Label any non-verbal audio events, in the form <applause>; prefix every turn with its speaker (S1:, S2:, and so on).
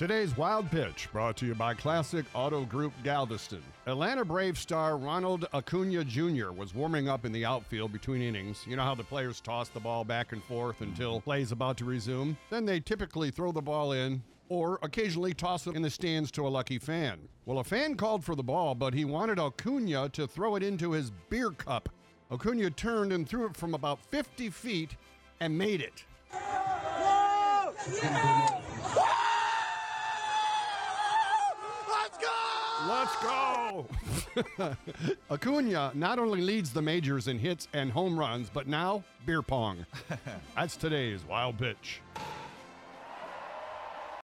S1: Today's Wild Pitch brought to you by Classic Auto Group Galveston. Atlanta Brave star Ronald Acuna Jr. was warming up in the outfield between innings. You know how the players toss the ball back and forth until play's about to resume? Then they typically throw the ball in or occasionally toss it in the stands to a lucky fan. Well, a fan called for the ball, but he wanted Acuna to throw it into his beer cup. Acuna turned and threw it from about 50 feet and made it. Let's go! <laughs> Acuna not only leads the majors in hits and home runs, but now beer pong. <laughs> That's today's wild pitch.